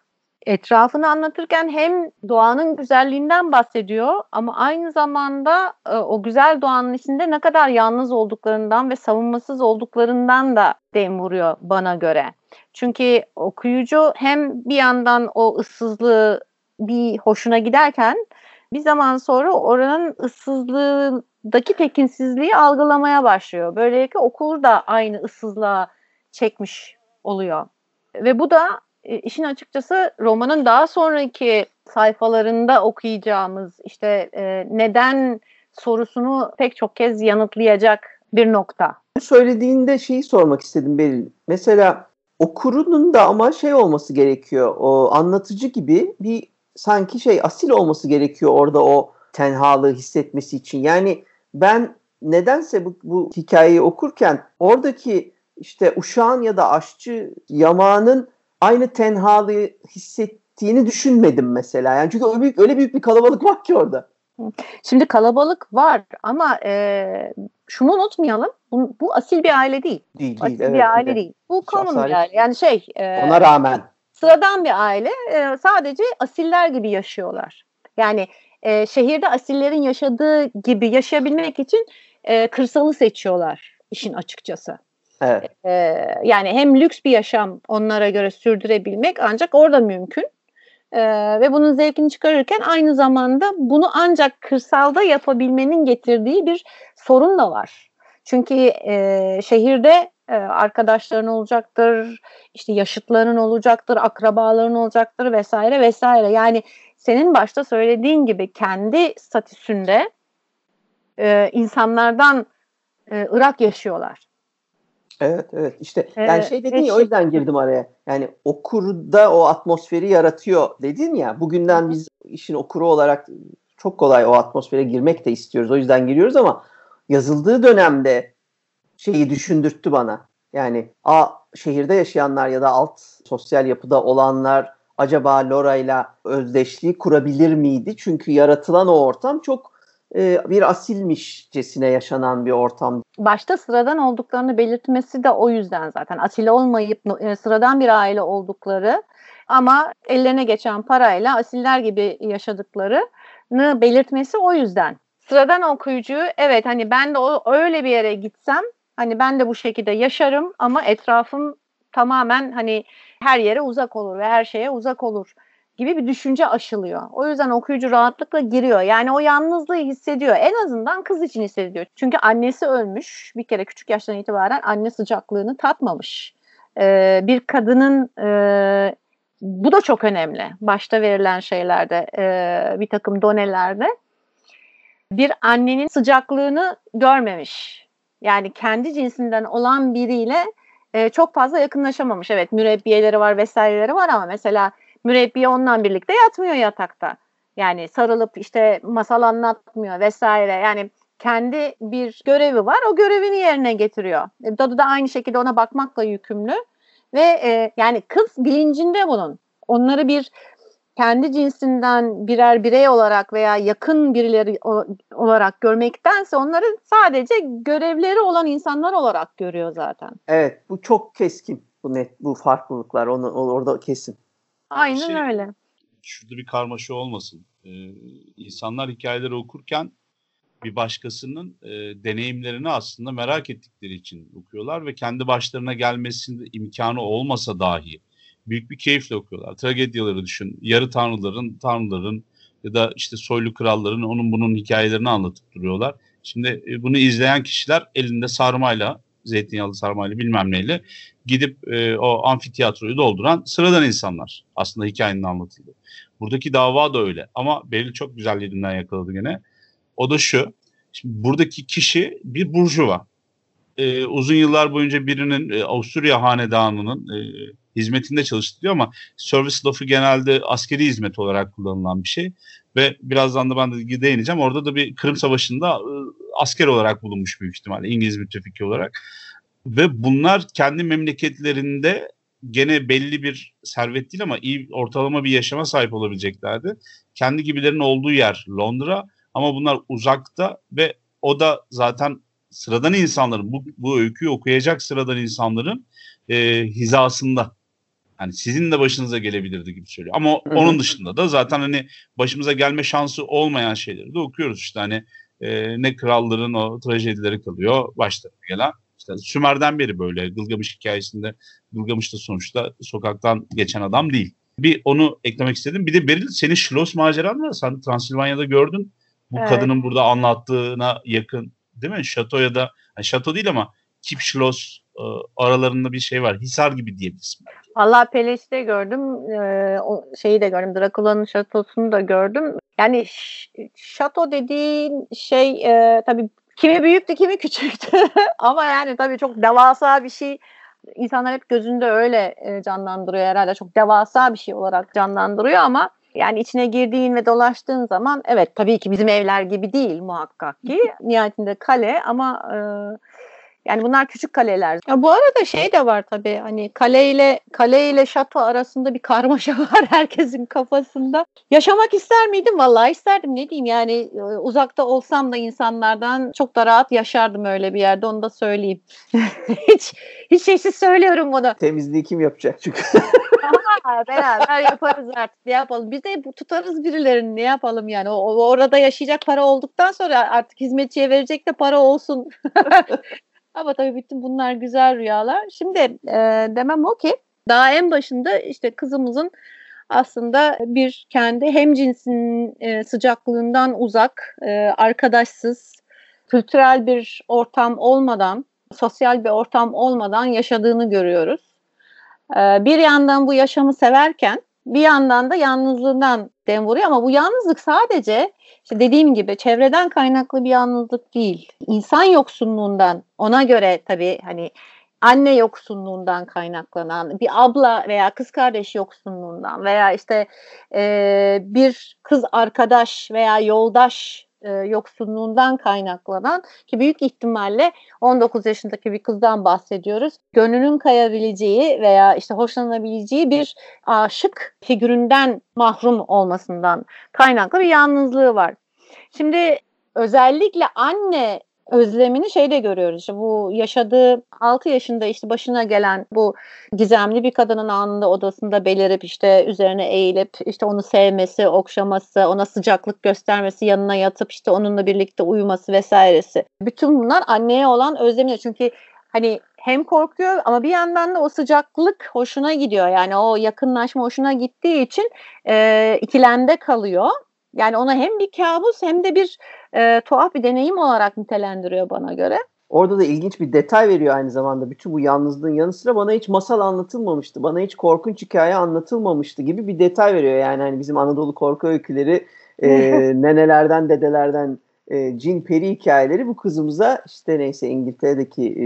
Speaker 1: Etrafını anlatırken hem doğanın güzelliğinden bahsediyor ama aynı zamanda e, o güzel doğanın içinde ne kadar yalnız olduklarından ve savunmasız olduklarından da dem vuruyor bana göre. Çünkü okuyucu hem bir yandan o ıssızlığı bir hoşuna giderken bir zaman sonra oranın ıssızlığındaki tekinsizliği algılamaya başlıyor. Böylelikle okur da aynı ıssızlığa çekmiş oluyor. Ve bu da işin açıkçası romanın daha sonraki sayfalarında okuyacağımız işte e, neden sorusunu pek çok kez yanıtlayacak bir nokta.
Speaker 2: Söylediğinde şeyi sormak istedim Beril. Mesela okurunun da ama şey olması gerekiyor. O anlatıcı gibi bir sanki şey asil olması gerekiyor orada o tenhalığı hissetmesi için. Yani ben nedense bu, bu hikayeyi okurken oradaki işte uşağın ya da aşçı yamağının aynı tenhalığı hissettiğini düşünmedim mesela. Yani çünkü öyle büyük, öyle büyük bir kalabalık var ki orada.
Speaker 1: Şimdi kalabalık var ama e, şunu unutmayalım. Bu, bu asil bir aile değil.
Speaker 2: Değil,
Speaker 1: asil
Speaker 2: değil.
Speaker 1: bir
Speaker 2: evet,
Speaker 1: aile
Speaker 2: evet.
Speaker 1: değil. Bu common bir aile. Yani şey.
Speaker 2: E, Ona rağmen.
Speaker 1: Sıradan bir aile. E, sadece asiller gibi yaşıyorlar. Yani e, şehirde asillerin yaşadığı gibi yaşayabilmek için e, kırsalı seçiyorlar işin açıkçası.
Speaker 2: Evet.
Speaker 1: Yani hem lüks bir yaşam onlara göre sürdürebilmek ancak orada mümkün. Ve bunun zevkini çıkarırken aynı zamanda bunu ancak kırsalda yapabilmenin getirdiği bir sorun da var. Çünkü şehirde arkadaşların olacaktır, işte yaşıtların olacaktır, akrabaların olacaktır vesaire vesaire. Yani senin başta söylediğin gibi kendi statüsünde insanlardan Irak yaşıyorlar.
Speaker 2: Evet evet işte yani şey dedin ya o yüzden girdim araya. Yani okurda o atmosferi yaratıyor dedin ya. Bugünden biz işin okuru olarak çok kolay o atmosfere girmek de istiyoruz. O yüzden giriyoruz ama yazıldığı dönemde şeyi düşündürttü bana. Yani a şehirde yaşayanlar ya da alt sosyal yapıda olanlar acaba Laura ile özdeşliği kurabilir miydi? Çünkü yaratılan o ortam çok e, bir asilmişcesine yaşanan bir ortam.
Speaker 1: Başta sıradan olduklarını belirtmesi de o yüzden zaten. Asil olmayıp e, sıradan bir aile oldukları ama ellerine geçen parayla asiller gibi yaşadıklarını belirtmesi o yüzden. Sıradan okuyucu evet hani ben de öyle bir yere gitsem hani ben de bu şekilde yaşarım ama etrafım tamamen hani her yere uzak olur ve her şeye uzak olur gibi bir düşünce aşılıyor. O yüzden okuyucu rahatlıkla giriyor. Yani o yalnızlığı hissediyor. En azından kız için hissediyor. Çünkü annesi ölmüş. Bir kere küçük yaştan itibaren anne sıcaklığını tatmamış. Ee, bir kadının e, bu da çok önemli. Başta verilen şeylerde, e, bir takım donelerde bir annenin sıcaklığını görmemiş. Yani kendi cinsinden olan biriyle e, çok fazla yakınlaşamamış. Evet mürebbiyeleri var vesaireleri var ama mesela mürebbiye onunla birlikte yatmıyor yatakta. Yani sarılıp işte masal anlatmıyor vesaire. Yani kendi bir görevi var. O görevini yerine getiriyor. E, Dadı da aynı şekilde ona bakmakla yükümlü. Ve e, yani kız bilincinde bunun. Onları bir kendi cinsinden birer birey olarak veya yakın birileri olarak görmektense onları sadece görevleri olan insanlar olarak görüyor zaten.
Speaker 2: Evet bu çok keskin bu net bu farklılıklar onu orada kesin.
Speaker 1: Aynen şey, öyle.
Speaker 3: Şurada bir karmaşa olmasın. Ee, insanlar hikayeleri okurken bir başkasının e, deneyimlerini aslında merak ettikleri için okuyorlar ve kendi başlarına gelmesinde imkanı olmasa dahi büyük bir keyifle okuyorlar. Tragedyaları düşün. Yarı tanrıların, tanrıların ya da işte soylu kralların onun bunun hikayelerini anlatıp duruyorlar. Şimdi e, bunu izleyen kişiler elinde sarmayla, zeytinyağlı sarmayla bilmem neyle gidip e, o amfiteyatroyu dolduran sıradan insanlar. Aslında hikayenin anlatıldığı. Buradaki dava da öyle. Ama Beril çok güzel yerinden yakaladı gene. O da şu. Şimdi buradaki kişi bir burjuva. Ee, uzun yıllar boyunca birinin e, Avusturya hanedanının e, hizmetinde çalıştı diyor ama service lafı genelde askeri hizmet olarak kullanılan bir şey. Ve birazdan da ben de değineceğim. Orada da bir Kırım Savaşı'nda e, asker olarak bulunmuş büyük ihtimalle. İngiliz müttefiki olarak. Ve bunlar kendi memleketlerinde gene belli bir servet değil ama iyi ortalama bir yaşama sahip olabileceklerdi. Kendi gibilerin olduğu yer Londra ama bunlar uzakta ve o da zaten sıradan insanların bu, bu öyküyü okuyacak sıradan insanların e, hizasında. Hani sizin de başınıza gelebilirdi gibi söylüyor. Ama Hı-hı. onun dışında da zaten hani başımıza gelme şansı olmayan şeyleri de okuyoruz işte hani e, ne kralların o trajedileri kalıyor başlarına gelen. İşte Sümer'den beri böyle Gılgamış hikayesinde Gılgamış da sonuçta sokaktan geçen adam değil. Bir onu eklemek istedim. Bir de Beril senin Schloss maceran var. Sen Transilvanya'da gördün. Bu evet. kadının burada anlattığına yakın değil mi? Şato ya da yani şato değil ama Kip Schloss e, aralarında bir şey var. Hisar gibi diyebilirsin belki.
Speaker 1: Valla Peleş'te gördüm. E, o şeyi de gördüm. Drakula'nın şatosunu da gördüm. Yani şato dediğin şey e, tabii kimi büyüktü kimi küçüktü. Ama yani tabii çok devasa bir şey. İnsanlar hep gözünde öyle e, canlandırıyor herhalde. Çok devasa bir şey olarak canlandırıyor ama yani içine girdiğin ve dolaştığın zaman evet tabii ki bizim evler gibi değil muhakkak ki. Nihayetinde kale ama e, yani bunlar küçük kaleler. Ya bu arada şey de var tabii hani kale ile kale ile şato arasında bir karmaşa var herkesin kafasında. Yaşamak ister miydim? Vallahi isterdim. Ne diyeyim yani e, uzakta olsam da insanlardan çok da rahat yaşardım öyle bir yerde onu da söyleyeyim. hiç hiç şeysiz söylüyorum bunu.
Speaker 2: Temizliği kim yapacak çünkü?
Speaker 1: Aha, beraber yaparız artık ne yapalım. Biz de tutarız birilerini ne yapalım yani. O, orada yaşayacak para olduktan sonra artık hizmetçiye verecek de para olsun. Ama tabii bütün bunlar güzel rüyalar. Şimdi e, demem o ki daha en başında işte kızımızın aslında bir kendi hem cinsin e, sıcaklığından uzak, e, arkadaşsız, kültürel bir ortam olmadan, sosyal bir ortam olmadan yaşadığını görüyoruz. E, bir yandan bu yaşamı severken bir yandan da yalnızlığından dem vuruyor ama bu yalnızlık sadece işte dediğim gibi çevreden kaynaklı bir yalnızlık değil. İnsan yoksunluğundan ona göre tabii hani anne yoksunluğundan kaynaklanan bir abla veya kız kardeş yoksunluğundan veya işte e, bir kız arkadaş veya yoldaş e, yoksunluğundan kaynaklanan ki büyük ihtimalle 19 yaşındaki bir kızdan bahsediyoruz. Gönlünün kayabileceği veya işte hoşlanabileceği bir aşık figüründen mahrum olmasından kaynaklı bir yalnızlığı var. Şimdi özellikle anne özlemini şeyde görüyoruz. İşte bu yaşadığı 6 yaşında işte başına gelen bu gizemli bir kadının anında odasında belirip işte üzerine eğilip işte onu sevmesi, okşaması, ona sıcaklık göstermesi, yanına yatıp işte onunla birlikte uyuması vesairesi. Bütün bunlar anneye olan özlemi. Çünkü hani hem korkuyor ama bir yandan da o sıcaklık hoşuna gidiyor. Yani o yakınlaşma hoşuna gittiği için e, ikilemde kalıyor. Yani ona hem bir kabus hem de bir e, tuhaf bir deneyim olarak nitelendiriyor bana göre.
Speaker 2: Orada da ilginç bir detay veriyor aynı zamanda. Bütün bu yalnızlığın yanı sıra bana hiç masal anlatılmamıştı. Bana hiç korkunç hikaye anlatılmamıştı gibi bir detay veriyor. Yani hani bizim Anadolu korku öyküleri e, nenelerden, dedelerden e, cin peri hikayeleri bu kızımıza işte neyse İngiltere'deki e,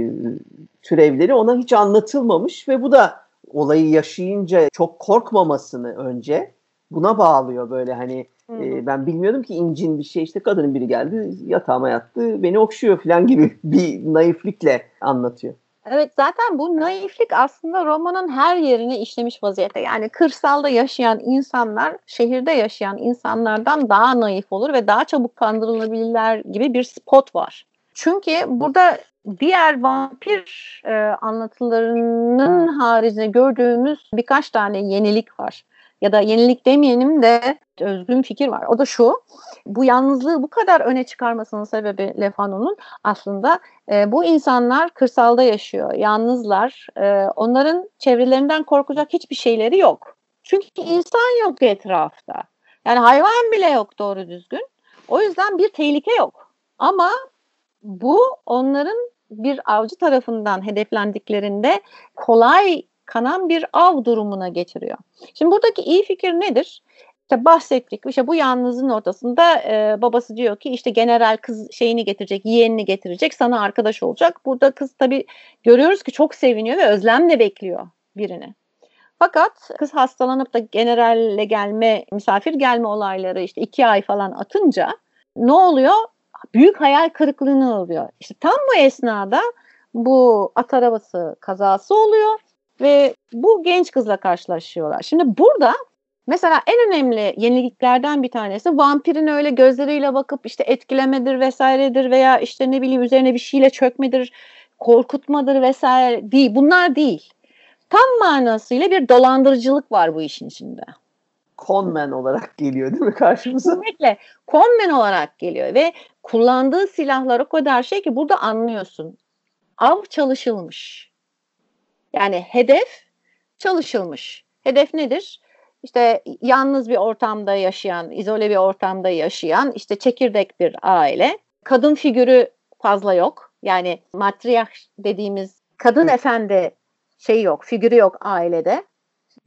Speaker 2: türevleri ona hiç anlatılmamış ve bu da olayı yaşayınca çok korkmamasını önce buna bağlıyor böyle hani E, ben bilmiyordum ki incin bir şey işte kadının biri geldi yatağıma yattı beni okşuyor falan gibi bir naiflikle anlatıyor.
Speaker 1: Evet zaten bu naiflik aslında romanın her yerini işlemiş vaziyette. Yani kırsalda yaşayan insanlar şehirde yaşayan insanlardan daha naif olur ve daha çabuk kandırılabilirler gibi bir spot var. Çünkü burada diğer vampir e, anlatılarının haricinde gördüğümüz birkaç tane yenilik var. Ya da yenilik demeyenim de özgün fikir var. O da şu, bu yalnızlığı bu kadar öne çıkarmasının sebebi Lefano'nun aslında e, bu insanlar kırsalda yaşıyor, yalnızlar. E, onların çevrelerinden korkacak hiçbir şeyleri yok. Çünkü insan yok etrafta. Yani hayvan bile yok doğru düzgün. O yüzden bir tehlike yok. Ama bu onların bir avcı tarafından hedeflendiklerinde kolay kanan bir av durumuna getiriyor. Şimdi buradaki iyi fikir nedir? İşte bahsettik. İşte bu yalnızlığın ortasında e, babası diyor ki işte general kız şeyini getirecek, yeğenini getirecek, sana arkadaş olacak. Burada kız tabii görüyoruz ki çok seviniyor ve özlemle bekliyor birini. Fakat kız hastalanıp da generalle gelme, misafir gelme olayları işte iki ay falan atınca ne oluyor? Büyük hayal kırıklığına oluyor. İşte tam bu esnada bu at arabası kazası oluyor ve bu genç kızla karşılaşıyorlar. Şimdi burada mesela en önemli yeniliklerden bir tanesi vampirin öyle gözleriyle bakıp işte etkilemedir vesairedir veya işte ne bileyim üzerine bir şeyle çökmedir, korkutmadır vesaire değil. Bunlar değil. Tam manasıyla bir dolandırıcılık var bu işin içinde.
Speaker 2: Conman olarak geliyor değil mi karşımıza?
Speaker 1: Kesinlikle conman olarak geliyor ve kullandığı silahlar o kadar şey ki burada anlıyorsun. Av çalışılmış. Yani hedef çalışılmış. Hedef nedir? İşte yalnız bir ortamda yaşayan, izole bir ortamda yaşayan, işte çekirdek bir aile. Kadın figürü fazla yok. Yani matriarh dediğimiz kadın evet. efendi şey yok, figürü yok ailede.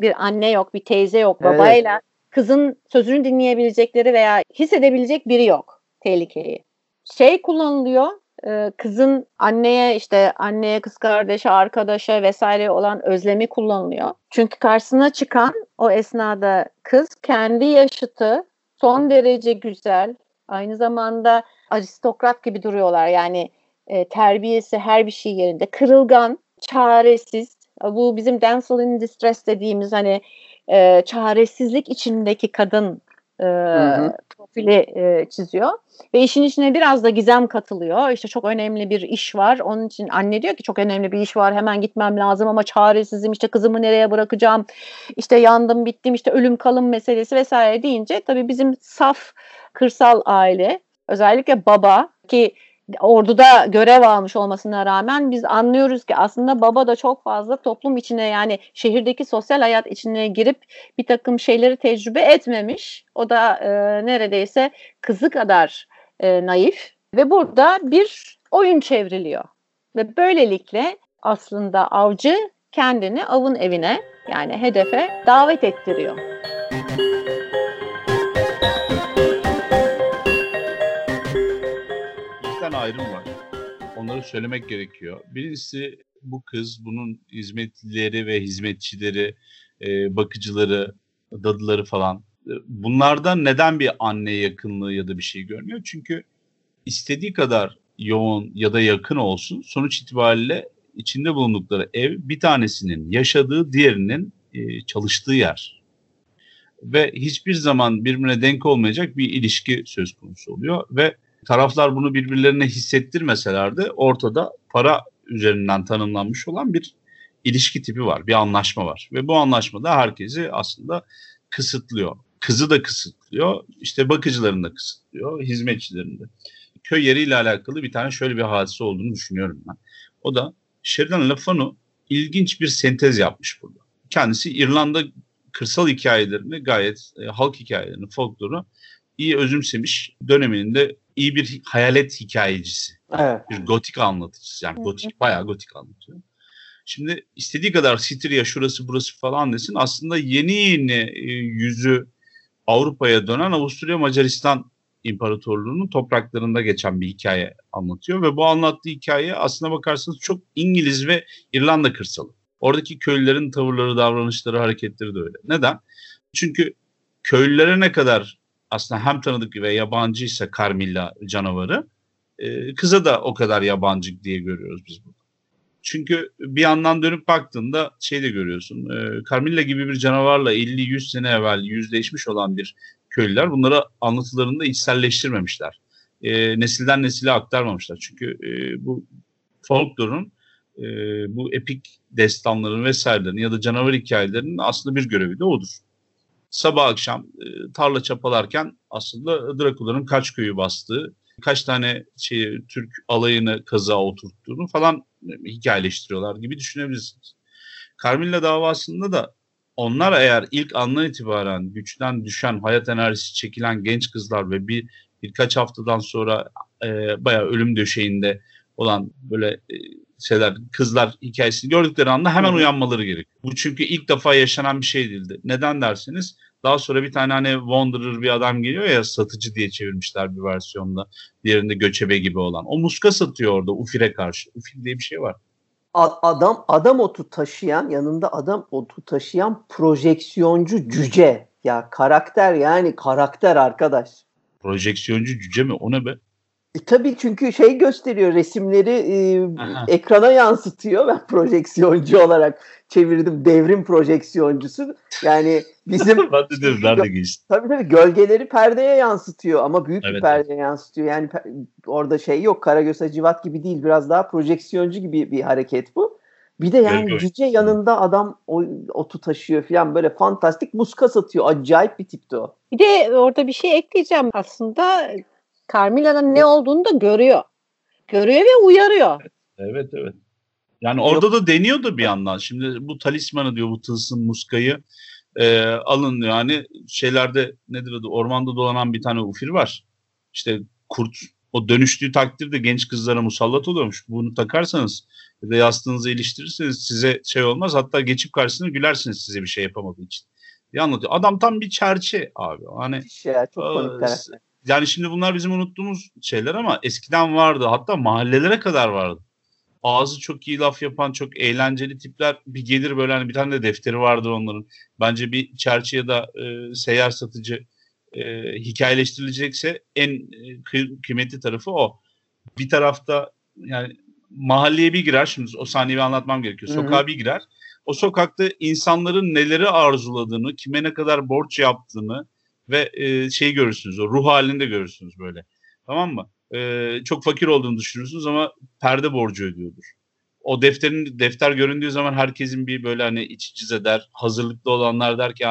Speaker 1: Bir anne yok, bir teyze yok, babayla evet. kızın sözünü dinleyebilecekleri veya hissedebilecek biri yok tehlikeyi. Şey kullanılıyor, e, kızın anneye işte anneye kız kardeşe arkadaşa vesaire olan özlemi kullanılıyor. Çünkü karşısına çıkan o esnada kız kendi yaşıtı son derece güzel aynı zamanda aristokrat gibi duruyorlar. Yani e, terbiyesi her bir şey yerinde. Kırılgan çaresiz. Bu bizim damsel in distress dediğimiz hani e, çaresizlik içindeki kadın e, profili e, çiziyor. Ve işin içine biraz da gizem katılıyor. İşte çok önemli bir iş var. Onun için anne diyor ki çok önemli bir iş var. Hemen gitmem lazım ama çaresizim. İşte kızımı nereye bırakacağım? İşte yandım bittim. İşte ölüm kalım meselesi vesaire deyince tabii bizim saf kırsal aile özellikle baba ki orduda görev almış olmasına rağmen biz anlıyoruz ki aslında baba da çok fazla toplum içine yani şehirdeki sosyal hayat içine girip bir takım şeyleri tecrübe etmemiş. O da e, neredeyse kızı kadar e, naif ve burada bir oyun çevriliyor. Ve böylelikle aslında avcı kendini avın evine yani hedefe davet ettiriyor.
Speaker 3: Ayrım var. Onları söylemek gerekiyor. Birincisi bu kız, bunun hizmetlileri ve hizmetçileri, e, bakıcıları, dadıları falan. E, bunlardan neden bir anne yakınlığı ya da bir şey görmüyor? Çünkü istediği kadar yoğun ya da yakın olsun sonuç itibariyle içinde bulundukları ev bir tanesinin yaşadığı diğerinin e, çalıştığı yer. Ve hiçbir zaman birbirine denk olmayacak bir ilişki söz konusu oluyor ve taraflar bunu birbirlerine hissettirmeseler de ortada para üzerinden tanımlanmış olan bir ilişki tipi var, bir anlaşma var. Ve bu anlaşmada herkesi aslında kısıtlıyor. Kızı da kısıtlıyor, işte bakıcılarını da kısıtlıyor, hizmetçilerini de. Köy yeriyle alakalı bir tane şöyle bir hadise olduğunu düşünüyorum ben. O da Sheridan LaFanu ilginç bir sentez yapmış burada. Kendisi İrlanda kırsal hikayelerini gayet e, halk hikayelerini, folkloru iyi özümsemiş döneminin de iyi bir hayalet hikayecisi. Evet. Bir gotik anlatıcısı. Yani gotik, bayağı gotik anlatıyor. Şimdi istediği kadar Sitria şurası burası falan desin. Aslında yeni yeni e, yüzü Avrupa'ya dönen Avusturya Macaristan İmparatorluğu'nun topraklarında geçen bir hikaye anlatıyor ve bu anlattığı hikaye aslına bakarsanız çok İngiliz ve İrlanda kırsalı. Oradaki köylülerin tavırları, davranışları, hareketleri de öyle. Neden? Çünkü köylülere ne kadar aslında hem tanıdık ve yabancıysa Carmilla canavarı e, kıza da o kadar yabancı diye görüyoruz biz bunu. Çünkü bir yandan dönüp baktığında şey de görüyorsun. E, Carmilla gibi bir canavarla 50-100 sene evvel yüzleşmiş olan bir köylüler bunları anlatılarında içselleştirmemişler. E, nesilden nesile aktarmamışlar. Çünkü e, bu folklorun e, bu epik destanların vesairelerin ya da canavar hikayelerinin aslında bir görevi de odur. Sabah akşam e, tarla çapalarken aslında Drakula'nın kaç köyü bastığı, kaç tane şey, Türk alayını kaza oturttuğunu falan hikayeleştiriyorlar gibi düşünebilirsiniz. Carmilla davasında da onlar eğer ilk andan itibaren güçten düşen, hayat enerjisi çekilen genç kızlar ve bir birkaç haftadan sonra e, bayağı ölüm döşeğinde olan böyle e, şeyler kızlar hikayesini gördükleri anda hemen uyanmaları gerekiyor. Bu çünkü ilk defa yaşanan bir şey değildi. Neden derseniz daha sonra bir tane hani Wanderer bir adam geliyor ya satıcı diye çevirmişler bir versiyonda. Diğerinde göçebe gibi olan. O muska satıyor orada Ufir'e karşı. Ufir diye bir şey var.
Speaker 2: Adam adam otu taşıyan yanında adam otu taşıyan projeksiyoncu cüce. Ya karakter yani karakter arkadaş.
Speaker 3: Projeksiyoncu cüce mi? O ne be?
Speaker 2: E, tabii çünkü şey gösteriyor resimleri e, ekrana yansıtıyor. Ben projeksiyoncu olarak çevirdim. Devrim projeksiyoncusu. Yani bizim
Speaker 3: ben de geçti?
Speaker 2: Tabii tabii gölgeleri perdeye yansıtıyor ama büyük evet, bir perdeye evet. yansıtıyor. Yani orada şey yok. Karagöz Hacivat gibi değil. Biraz daha projeksiyoncu gibi bir hareket bu. Bir de yani Gölge cüce yanında adam o, otu taşıyor falan böyle fantastik muska satıyor. Acayip bir tipti o.
Speaker 1: Bir de orada bir şey ekleyeceğim. Aslında Carmilla'nın ne olduğunu da görüyor. Görüyor ve uyarıyor.
Speaker 3: Evet evet. Yani orada da deniyordu bir yandan. Şimdi bu talismanı diyor bu tılsım muskayı e, alın yani şeylerde nedir adı ormanda dolanan bir tane ufir var. İşte kurt o dönüştüğü takdirde genç kızlara musallat oluyormuş. Bunu takarsanız ya da yastığınızı iliştirirseniz size şey olmaz. Hatta geçip karşısına gülersiniz size bir şey yapamadığı için. diye anlatıyor. Adam tam bir çerçe abi. Hani
Speaker 2: ya, çok e,
Speaker 3: yani şimdi bunlar bizim unuttuğumuz şeyler ama eskiden vardı. Hatta mahallelere kadar vardı. Ağzı çok iyi laf yapan, çok eğlenceli tipler bir gelir böyle hani bir tane de defteri vardır onların. Bence bir çerçi ya da e, seyyar satıcı e, hikayeleştirilecekse en e, kı- kıymetli tarafı o. Bir tarafta yani mahalleye bir girer şimdi o sahneyi anlatmam gerekiyor. Sokağa Hı-hı. bir girer. O sokakta insanların neleri arzuladığını, kime ne kadar borç yaptığını, ve e, şeyi görürsünüz o ruh halinde görürsünüz böyle. Tamam mı? E, çok fakir olduğunu düşünürsünüz ama perde borcu ödüyordur. O defterin defter göründüğü zaman herkesin bir böyle hani iç çize der. Hazırlıklı olanlar der ki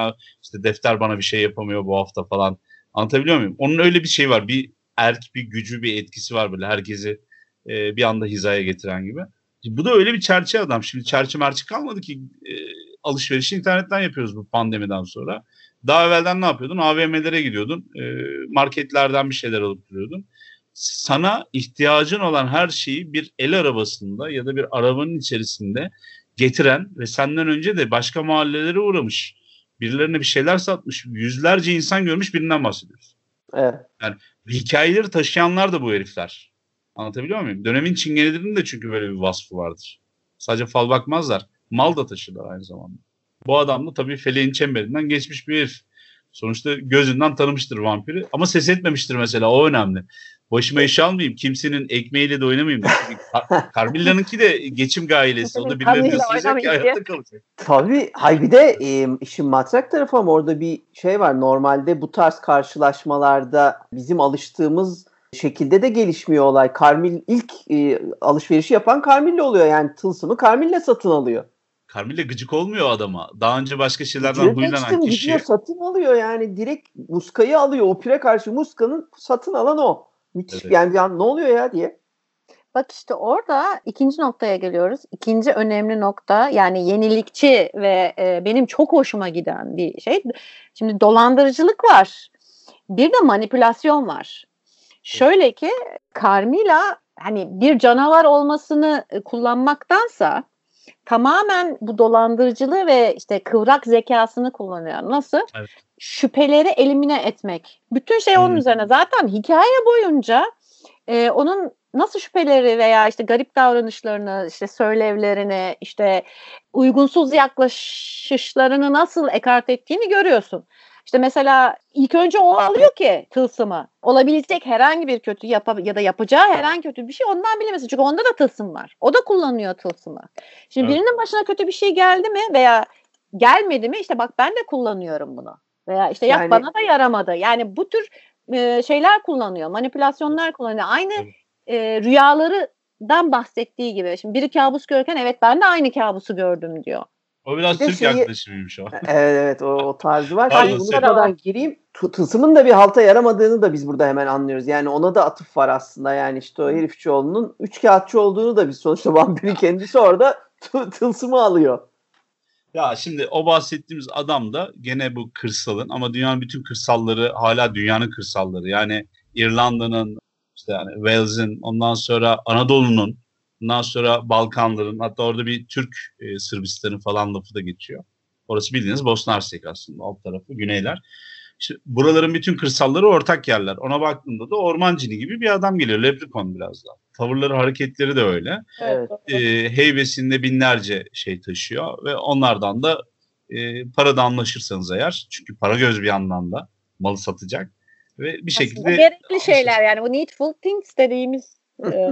Speaker 3: işte defter bana bir şey yapamıyor bu hafta falan. Anlatabiliyor muyum? Onun öyle bir şey var. Bir erk bir gücü bir etkisi var böyle herkesi e, bir anda hizaya getiren gibi. Bu da öyle bir çerçe adam. Şimdi çerçe merçe kalmadı ki e, alışverişi internetten yapıyoruz bu pandemiden sonra. Daha evvelden ne yapıyordun? AVM'lere gidiyordun. E, marketlerden bir şeyler alıp duruyordun. Sana ihtiyacın olan her şeyi bir el arabasında ya da bir arabanın içerisinde getiren ve senden önce de başka mahallelere uğramış, birilerine bir şeyler satmış, yüzlerce insan görmüş birinden bahsediyoruz.
Speaker 2: Evet.
Speaker 3: Yani hikayeleri taşıyanlar da bu herifler. Anlatabiliyor muyum? Dönemin çingenelerinin de çünkü böyle bir vasfı vardır. Sadece fal bakmazlar. Mal da taşırlar aynı zamanda. Bu adam da tabii feleğin çemberinden geçmiş bir herif. Sonuçta gözünden tanımıştır vampiri ama ses etmemiştir mesela o önemli. Başıma iş almayayım, kimsenin ekmeğiyle de oynamayayım. Carmilla'nınki de geçim gailesi. O da birilerine ki hayatta kalacak.
Speaker 2: Tabii. Hay bir de e, işin matrak tarafı ama orada bir şey var. Normalde bu tarz karşılaşmalarda bizim alıştığımız şekilde de gelişmiyor olay. Carmil ilk e, alışverişi yapan Carmilla oluyor. Yani tılsımı Carmilla satın alıyor.
Speaker 3: Carmilla gıcık olmuyor adama. Daha önce başka şeylerden Direkt huylanan kişi.
Speaker 2: Gidiyor, satın alıyor yani. Direkt Muska'yı alıyor. O pire karşı Muska'nın satın alan o. Müthiş evet. yani, yani ne oluyor ya diye.
Speaker 1: Bak işte orada ikinci noktaya geliyoruz. İkinci önemli nokta yani yenilikçi ve e, benim çok hoşuma giden bir şey. Şimdi dolandırıcılık var. Bir de manipülasyon var. Şöyle ki Carmilla hani bir canavar olmasını e, kullanmaktansa tamamen bu dolandırıcılığı ve işte kıvrak zekasını kullanıyor. Nasıl? Evet. Şüpheleri elimine etmek. Bütün şey onun hmm. üzerine. Zaten hikaye boyunca e, onun nasıl şüpheleri veya işte garip davranışlarını, işte söylevlerini, işte uygunsuz yaklaşışlarını nasıl ekart ettiğini görüyorsun. İşte mesela ilk önce o alıyor ki tılsımı. Olabilecek herhangi bir kötü yap ya da yapacağı herhangi kötü bir şey ondan bilemesin. Çünkü onda da tılsım var. O da kullanıyor tılsımı. Şimdi evet. birinin başına kötü bir şey geldi mi veya gelmedi mi işte bak ben de kullanıyorum bunu. Veya işte yani, bana da yaramadı. Yani bu tür e, şeyler kullanıyor. Manipülasyonlar kullanıyor. Aynı e, rüyalarından bahsettiği gibi. Şimdi biri kabus görürken evet ben de aynı kabusu gördüm diyor.
Speaker 3: O biraz Türk şeyi, yaklaşımıymış o.
Speaker 2: Evet evet o, o tarzı var. Pardon, Bunu gireyim. Tılsımın da bir halta yaramadığını da biz burada hemen anlıyoruz. Yani ona da atıf var aslında. Yani işte o herifçioğlunun üç kağıtçı olduğunu da biz sonuçta vampirin kendisi orada tılsımı alıyor.
Speaker 3: Ya şimdi o bahsettiğimiz adam da gene bu kırsalın ama dünyanın bütün kırsalları hala dünyanın kırsalları. Yani İrlanda'nın işte yani Wales'in ondan sonra Anadolu'nun ondan sonra Balkanların hatta orada bir Türk e, Sırbistan'ın falan lafı da geçiyor. Orası bildiğiniz Bosna Hersek aslında alt tarafı güneyler. İşte buraların bütün kırsalları ortak yerler. Ona baktığında da orman cini gibi bir adam geliyor. Leprechaun biraz daha. Tavırları, hareketleri de öyle. Evet. E, heybesinde binlerce şey taşıyor ve onlardan da e, parada anlaşırsanız eğer çünkü para göz bir yandan da malı satacak ve bir şekilde Aslında
Speaker 1: gerekli şeyler yani bu needful things dediğimiz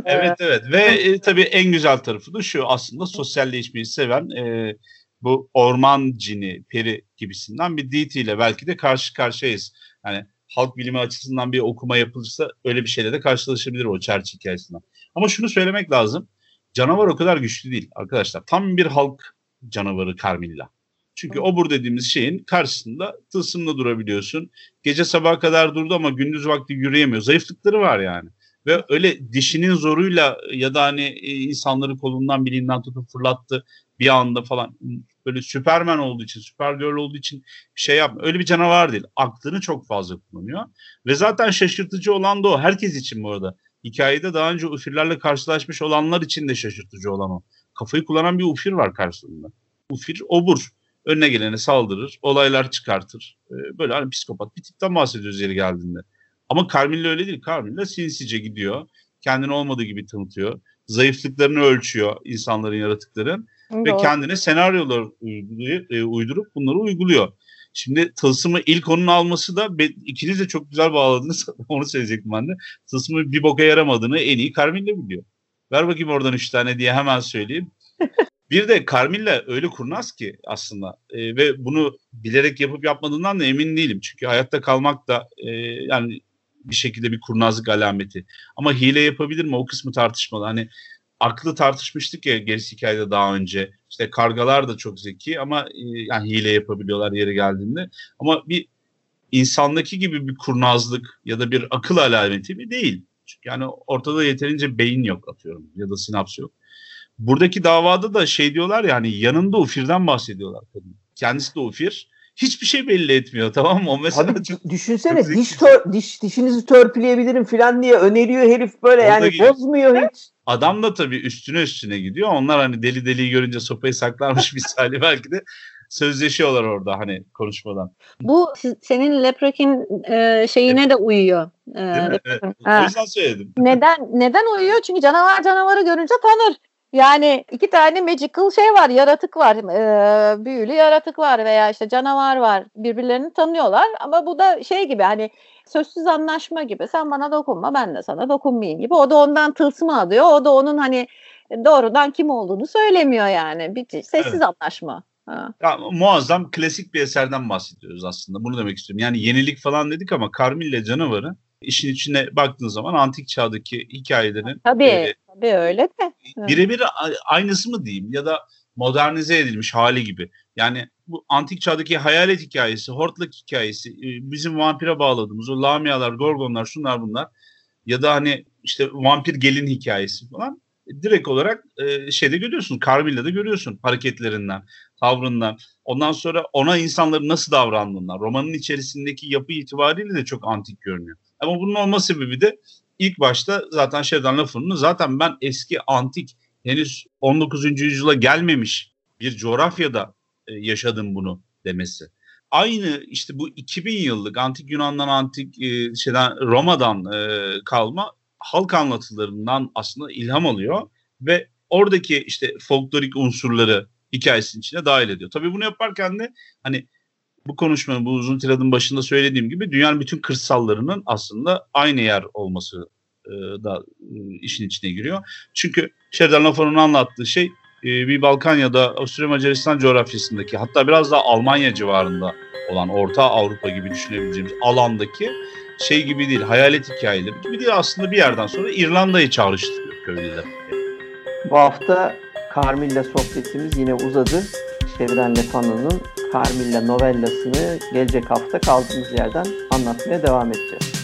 Speaker 3: evet evet ve e, tabii en güzel tarafı da şu aslında sosyalleşmeyi seven e, bu orman cini, peri gibisinden bir DT ile belki de karşı karşıyayız. Yani halk bilimi açısından bir okuma yapılırsa öyle bir şeyle de karşılaşabilir o Church hikayesinden. Ama şunu söylemek lazım. Canavar o kadar güçlü değil arkadaşlar. Tam bir halk canavarı Carmilla. Çünkü obur dediğimiz şeyin karşısında tılsımla durabiliyorsun. Gece sabaha kadar durdu ama gündüz vakti yürüyemiyor. Zayıflıkları var yani. Ve öyle dişinin zoruyla ya da hani e, insanları kolundan bilinden tutup fırlattı bir anda falan böyle Süpermen olduğu için, Supergirl olduğu için bir şey yapmıyor. Öyle bir canavar değil. Aklını çok fazla kullanıyor. Ve zaten şaşırtıcı olan da o. Herkes için bu arada. Hikayede daha önce ufirlerle karşılaşmış olanlar için de şaşırtıcı olan o. Kafayı kullanan bir ufir var karşısında. Ufir obur. Önüne gelene saldırır, olaylar çıkartır. Ee, böyle hani psikopat bir tipten bahsediyoruz yeri geldiğinde. Ama Carmilla öyle değil. Carmilla sinsice gidiyor. Kendini olmadığı gibi tanıtıyor. Zayıflıklarını ölçüyor insanların, yaratıkların Doğru. ve kendine senaryolar e, uydurup bunları uyguluyor. Şimdi tılsımı ilk onun alması da ikiniz de çok güzel bağladınız. Onu söyleyecektim ben de. Tılsımı bir boka yaramadığını en iyi Carmilla biliyor. Ver bakayım oradan üç tane diye hemen söyleyeyim. bir de Carmilla öyle kurnaz ki aslında e, ve bunu bilerek yapıp yapmadığından da emin değilim. Çünkü hayatta kalmak da e, yani bir şekilde bir kurnazlık alameti. Ama hile yapabilir mi o kısmı tartışmalı. Hani aklı tartışmıştık ya gerisi hikayede daha önce. İşte kargalar da çok zeki ama e, yani hile yapabiliyorlar yeri geldiğinde. Ama bir insandaki gibi bir kurnazlık ya da bir akıl alameti mi değil. Çünkü yani ortada yeterince beyin yok atıyorum ya da sinaps yok. Buradaki davada da şey diyorlar ya hani yanında Ufir'den bahsediyorlar. Kendisi de Ufir hiçbir şey belli etmiyor tamam mı? O
Speaker 2: mesela Abi, çok, düşünsene çok diş, tör, diş dişinizi törpüleyebilirim falan diye öneriyor herif böyle yani bozmuyor hiç.
Speaker 3: Adam da tabii üstüne üstüne gidiyor. Onlar hani deli deliyi görünce sopayı saklarmış misali belki de sözleşiyorlar orada hani konuşmadan.
Speaker 1: Bu senin Leprekin e, şeyine evet. de uyuyor.
Speaker 3: E, Değil mi? Evet. O yüzden söyledim.
Speaker 1: Neden neden uyuyor? Çünkü canavar canavarı görünce tanır. Yani iki tane magical şey var, yaratık var, e, büyülü yaratık var veya işte canavar var. Birbirlerini tanıyorlar ama bu da şey gibi hani sözsüz anlaşma gibi. Sen bana dokunma, ben de sana dokunmayayım gibi. O da ondan tılsımı alıyor. O da onun hani doğrudan kim olduğunu söylemiyor yani. Bir sessiz evet. anlaşma.
Speaker 3: Ha. Ya, muazzam klasik bir eserden bahsediyoruz aslında. Bunu demek istiyorum. Yani yenilik falan dedik ama Carmilla canavarı işin içine baktığın zaman antik çağdaki hikayelerin
Speaker 1: tabii, e, tabii öyle de.
Speaker 3: Birebir aynısı mı diyeyim ya da modernize edilmiş hali gibi. Yani bu antik çağdaki hayalet hikayesi, hortlak hikayesi, e, bizim vampire bağladığımız o lamialar, gorgonlar, şunlar bunlar ya da hani işte vampir gelin hikayesi falan direkt olarak e, şeyde görüyorsun. Carmilla'da görüyorsun hareketlerinden, tavrından. Ondan sonra ona insanların nasıl davrandığından. Romanın içerisindeki yapı itibariyle de çok antik görünüyor. Ama bunun olma sebebi de ilk başta zaten Sheridan Laffer'ın zaten ben eski antik henüz 19. yüzyıla gelmemiş bir coğrafyada e, yaşadım bunu demesi. Aynı işte bu 2000 yıllık antik Yunan'dan antik e, şeyden Roma'dan e, kalma halk anlatılarından aslında ilham alıyor ve oradaki işte folklorik unsurları hikayesinin içine dahil ediyor. Tabii bunu yaparken de hani bu konuşmanın bu uzun tiradın başında söylediğim gibi dünyanın bütün kırsallarının aslında aynı yer olması e, da e, işin içine giriyor. Çünkü Sheridan Lafon'un anlattığı şey e, bir Balkan ya da Avusturya Macaristan coğrafyasındaki hatta biraz daha Almanya civarında olan Orta Avrupa gibi düşünebileceğimiz alandaki şey gibi değil, hayalet hikayeleri gibi değil aslında bir yerden sonra İrlanda'yı çağrıştırıyor köylüler.
Speaker 2: Bu hafta Carmilla sohbetimiz yine uzadı. Şeridan Lefano'nun Carmilla novellasını gelecek hafta kaldığımız yerden anlatmaya devam edeceğiz.